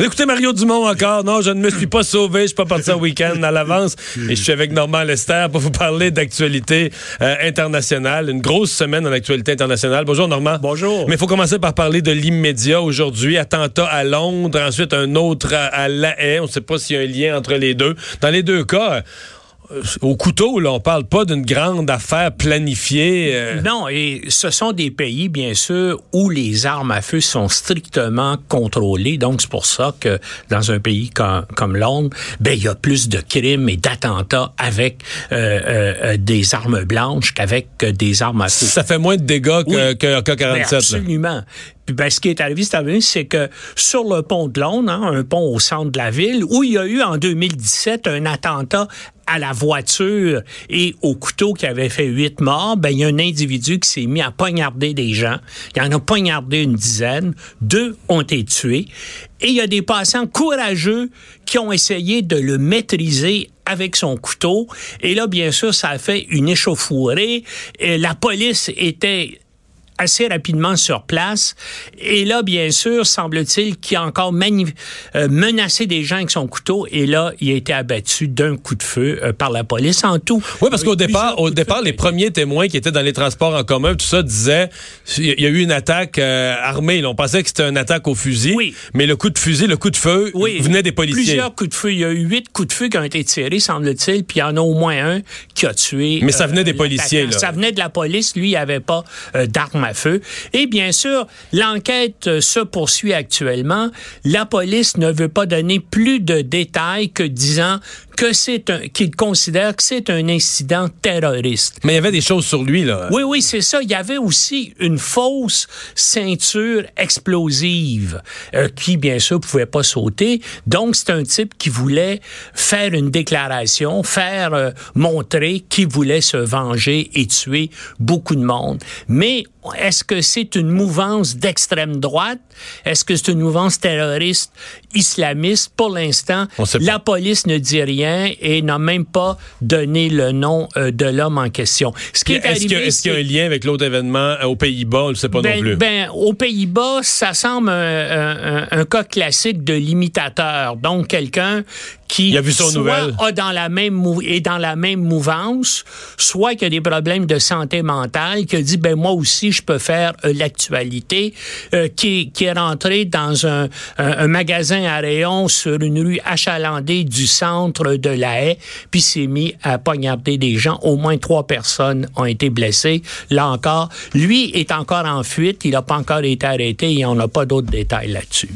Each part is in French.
Écoutez Mario Dumont encore. Non, je ne me suis pas sauvé. Je suis pas parti en week-end à l'avance. Et je suis avec Normand Lester pour vous parler d'actualité euh, internationale. Une grosse semaine en actualité internationale. Bonjour Normand. Bonjour. Mais il faut commencer par parler de l'immédiat aujourd'hui. Attentat à Londres, ensuite un autre à, à La Haye. On ne sait pas s'il y a un lien entre les deux. Dans les deux cas, au couteau, là, on parle pas d'une grande affaire planifiée. euh. Non, et ce sont des pays, bien sûr, où les armes à feu sont strictement contrôlées. Donc, c'est pour ça que dans un pays comme, comme Londres, ben, il y a plus de crimes et d'attentats avec euh, euh, euh, des armes blanches qu'avec euh, des armes à feu. Ça fait moins de dégâts que, Oui. que, que 47. Ben, là. Puis ben, ce qui est arrivé, c'est arrivé, c'est que sur le pont de Londres, hein, un pont au centre de la ville, où il y a eu en 2017 un attentat à la voiture et au couteau qui avait fait huit morts, ben, il y a un individu qui s'est mis à poignarder des gens. Il en a poignardé une dizaine. Deux ont été tués. Et il y a des passants courageux qui ont essayé de le maîtriser avec son couteau. Et là, bien sûr, ça a fait une échauffourée. Et la police était assez rapidement sur place. Et là, bien sûr, semble-t-il qu'il a encore euh, menacé des gens avec son couteau. Et là, il a été abattu d'un coup de feu euh, par la police en tout. Oui, parce qu'au départ, au départ, les premiers témoins qui étaient dans les transports en commun, tout ça disaient, il y a eu une attaque euh, armée. là. On pensait que c'était une attaque au fusil, Oui. mais le coup de fusil, le coup de feu Oui, venait des policiers. Plusieurs coups de feu. Il y a eu huit coups de feu qui ont été tirés, semble-t-il, puis il y en a au moins un qui a tué. Mais ça venait des policiers, là. Ça venait de la police. Lui, il avait pas euh, d'arme Et bien sûr, l'enquête euh, se poursuit actuellement. La police ne veut pas donner plus de détails que disant que c'est un, qu'il considère que c'est un incident terroriste. Mais il y avait des choses sur lui, là. Oui, oui, c'est ça. Il y avait aussi une fausse ceinture explosive euh, qui, bien sûr, pouvait pas sauter. Donc, c'est un type qui voulait faire une déclaration, faire euh, montrer qu'il voulait se venger et tuer beaucoup de monde. Mais est-ce que c'est une mouvance d'extrême droite? Est-ce que c'est une mouvance terroriste islamiste? Pour l'instant, la police ne dit rien et n'a même pas donné le nom euh, de l'homme en question. Ce qui Puis est Est-ce qu'il y, a- qu'il y un lien avec l'autre événement euh, aux Pays-Bas? On ne sait pas ben, non plus. ben, aux Pays-Bas, ça semble un, un- cas classique de l'imitateur. Donc, quelqu'un qui Il a vu son soit nouvelle. a dans la même mou- est dans la même mouvance, soit qui a des problèmes de santé mentale, qui a dit ben moi aussi je peux faire euh, l'actualité, euh, qui, qui est rentré dans un, un- un magasin à rayon sur une rue achalandée du centre de la haie, puis s'est mis à poignarder des gens. Au moins trois personnes ont été blessées. Là encore, lui est encore en fuite, il n'a pas encore été arrêté et on n'a pas d'autres détails là-dessus.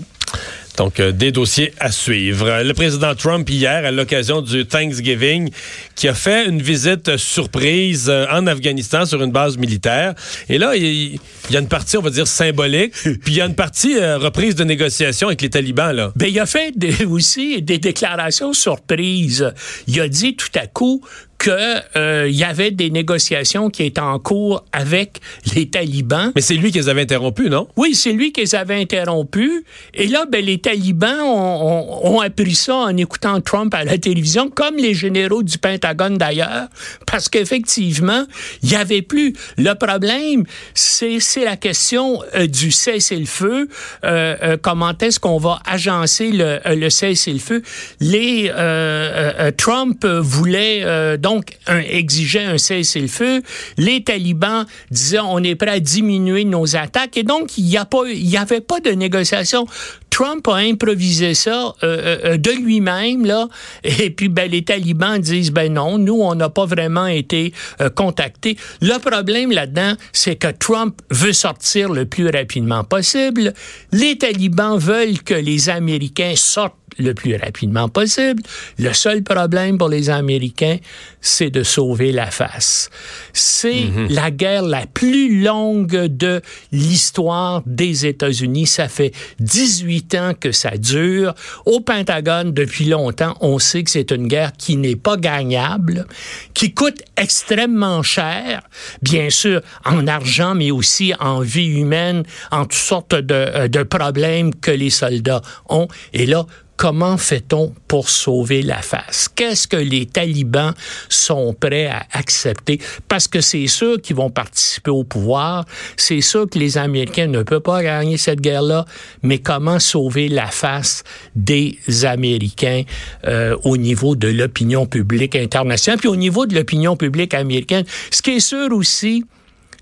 Donc, euh, des dossiers à suivre. Le président Trump, hier, à l'occasion du Thanksgiving, qui a fait une visite surprise euh, en Afghanistan sur une base militaire. Et là, il, il y a une partie, on va dire, symbolique, puis il y a une partie euh, reprise de négociation avec les talibans, là. Ben, il a fait des- aussi des déclarations surprises. Il a dit tout à coup qu'il y avait des négociations qui étaient en cours avec les talibans. Mais c'est lui qui les avait interrompus, non? Oui, c'est lui qui les avait interrompus. Et là, ben, les talibans ont, ont- ont appris ça en écoutant Trump à la télévision, comme les généraux du Pentagone d'ailleurs, parce qu'effectivement, il n'y avait plus. Le problème, c'est la question euh, du cessez-le-feu. Euh, euh, comment est-ce qu'on va agencer le, euh, le cessez-le-feu? Les euh, euh, euh, Trump euh, voulait euh, donc exigeait un cessez-le-feu. Les talibans disaient on est prêt à diminuer nos attaques et donc il n'y avait pas de négociation. Trump a improvisé ça euh, euh, de lui-même là et puis ben les talibans disent ben non nous on n'a pas vraiment été euh, contactés. Le problème là-dedans c'est que Trump veut sortir le plus rapidement possible. Les talibans veulent que les Américains sortent le plus rapidement possible. Le seul problème pour les Américains, c'est de sauver la face. C'est Mhm. la guerre la plus longue de l'histoire des États-Unis. Ça fait 18 ans que ça dure. Au Pentagone, depuis longtemps, on sait que c'est une guerre qui n'est pas gagnable, qui coûte extrêmement cher, bien sûr, en argent, mais aussi en vie humaine, en toutes sortes de, euh, de problèmes que les soldats ont. Et là, Comment fait-on pour sauver la face? Qu'est-ce que les talibans sont prêts à accepter? Parce que c'est ceux qui vont participer au pouvoir, c'est sûr que les Américains ne peuvent pas gagner cette guerre-là, mais comment sauver la face des Américains euh, au niveau de l'opinion publique internationale, puis au niveau de l'opinion publique américaine? Ce qui est sûr aussi,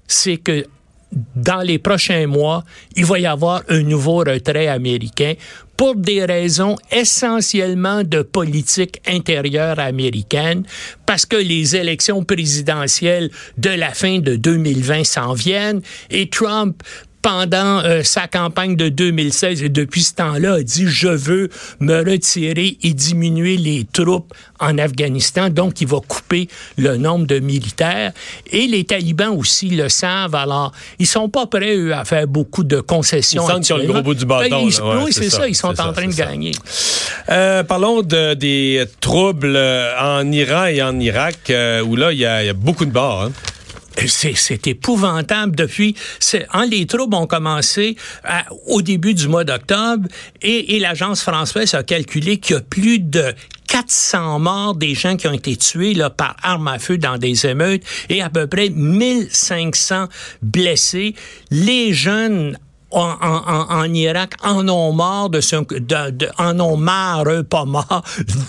c'est que dans les prochains mois, il va y avoir un nouveau retrait américain pour des raisons essentiellement de politique intérieure américaine, parce que les élections présidentielles de la fin de 2020 s'en viennent et Trump pendant euh, sa campagne de 2016 et depuis ce temps-là a dit je veux me retirer et diminuer les troupes en Afghanistan donc il va couper le nombre de militaires et les talibans aussi le savent alors ils sont pas prêts eux, à faire beaucoup de concessions Ils sentent le gros bout du bâton, Ben. Ouais, oui c'est ça, ça, ils sont en train de ça. gagner Euh, parlons de, des troubles euh, en Iran et en Irak, euh, où là, il y, a il y a beaucoup de morts. hein. C'est, épouvantable depuis. Hein, les troubles ont commencé à- au début du mois d'octobre et, et l'agence française a calculé qu'il y a plus de 400 morts des gens qui ont été tués là, par arme à feu dans des émeutes et à peu près 1500 blessés. Les jeunes en, en- en- en Irak en ont marre de ce, de, de- en ont marre, eux, pas marre,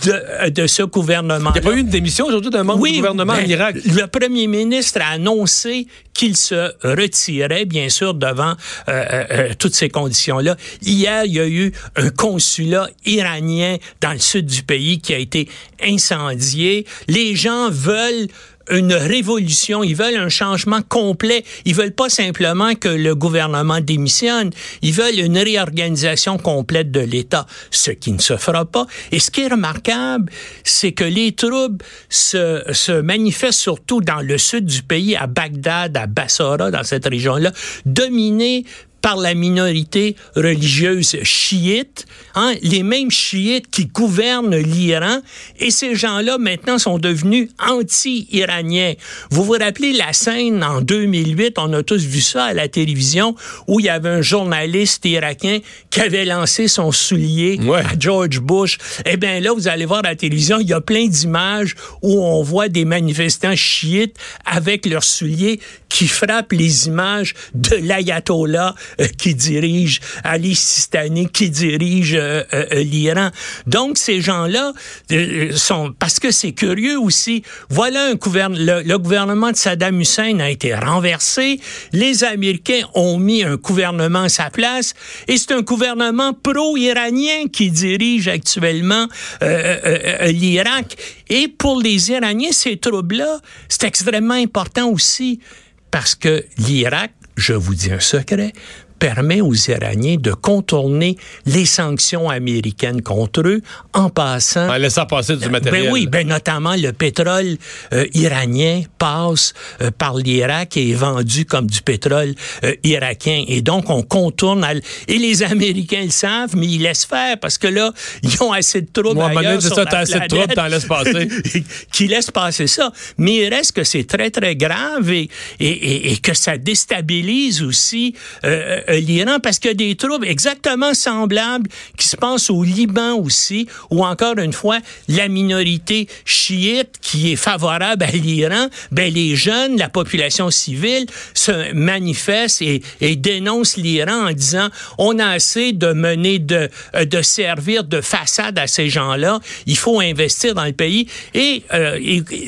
de, de ce gouvernement. Il n'y a pas eu une démission aujourd'hui d'un membre du gouvernement ben, en Irak? Le premier ministre a annoncé qu'il se retirait, bien sûr, devant euh, euh, euh, toutes ces conditions-là. Hier, il y a eu un consulat iranien dans le sud du pays qui a été incendié. Les gens veulent une révolution, ils veulent un changement complet. Ils veulent pas simplement que le gouvernement démissionne, ils veulent une réorganisation complète de l'État, ce qui ne se fera pas. Et ce qui est remarquable, c'est que les troubles se, se manifestent surtout dans le sud du pays, à Bagdad, à Bassora, dans cette région-là, dominés par la minorité religieuse chiite, hein, les mêmes chiites qui gouvernent l'Iran, et ces gens-là maintenant sont devenus anti-iraniens. Vous vous rappelez la scène en 2008, on a tous vu ça à la télévision, où il y avait un journaliste irakien qui avait lancé son soulier Ouais. à George Bush. Eh bien là, vous allez voir à la télévision, il y a plein d'images où on voit des manifestants chiites avec leurs souliers qui frappent les images de l'ayatollah euh, qui dirige Ali Sistani, qui dirige euh, euh, l'Iran. Donc ces gens-là sont parce que c'est curieux aussi. Voilà un gouverne le, gouvernement de Saddam Hussein a été renversé. Les Américains ont mis un gouvernement à sa place et c'est un gouvernement pro-iranien qui dirige actuellement l'Irak. Et pour les Iraniens, ces troubles-là, c'est extrêmement important aussi parce que l'Irak, je vous dis un secret, permet aux Iraniens de contourner les sanctions américaines contre eux en passant En laissant passer du matériel. ben oui, ben notamment le pétrole euh, iranien passe euh, par l'Irak et est vendu comme du pétrole euh, irakien. Et donc, on contourne. à l- Et les Américains le savent, mais ils laissent faire parce que là, ils ont assez de troubles Moi, ailleurs sur ça, la t'as assez de planète troubles, t'en laisses passer. qui laisse passer ça. Mais il reste que c'est très, très grave et, et, et, et que ça déstabilise aussi euh, euh, l'Iran parce qu'il y a des troubles exactement semblables qui se passent au Liban aussi, où encore une fois, la minorité chiite qui est favorable à l'Iran, ben les jeunes, la population civile se manifestent et, et dénoncent l'Iran en disant on a assez de mener de, euh, de servir de façade à ces gens-là. Il faut investir dans le pays. Et, euh,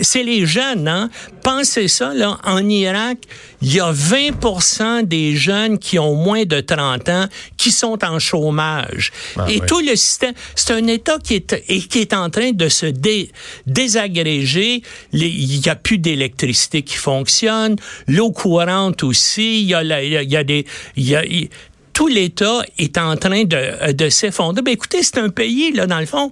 c'est les jeunes, hein? Pensez ça, là, en Irak, il y a 20 des jeunes qui ont moins de 30 ans qui sont en chômage. et oui. tout le système, c'est un État qui est, et qui est en train de se dé- désagréger. Il n'y a plus d'électricité qui fonctionne, l'eau courante aussi, il y a, la- y a- il y a des... il y a- il- tout l'État est en train de, de s'effondrer. Ben, écoutez, c'est un pays, là, dans le fond,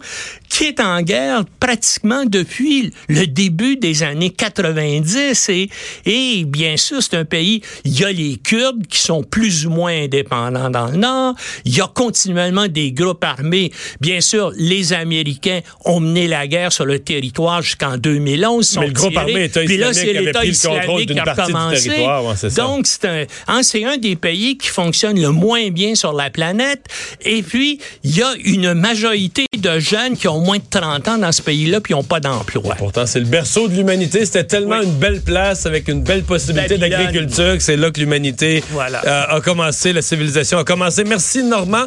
qui est en guerre pratiquement depuis le début des années 90. Et, et bien sûr, c'est un pays, il y a les Kurdes qui sont plus ou moins indépendants dans le Nord. Il y a continuellement des groupes armés. Bien sûr, les Américains ont mené la guerre sur le territoire jusqu'en 2011. Mais le groupe armé État Puis là, c'est l'État islamique qui a recommencé. ouais. Donc, c'est un, hein, c'est un des pays qui fonctionne le moins bien sur la planète. Et puis, il y a une majorité de jeunes qui ont moins de 30 ans dans ce pays-là puis qui n'ont pas d'emploi. Pourtant, c'est le berceau de l'humanité. C'était tellement Oui. une belle place avec une belle possibilité d'agriculture que c'est là que l'humanité Voilà. euh, a commencé, la civilisation a commencé. Merci, Normand.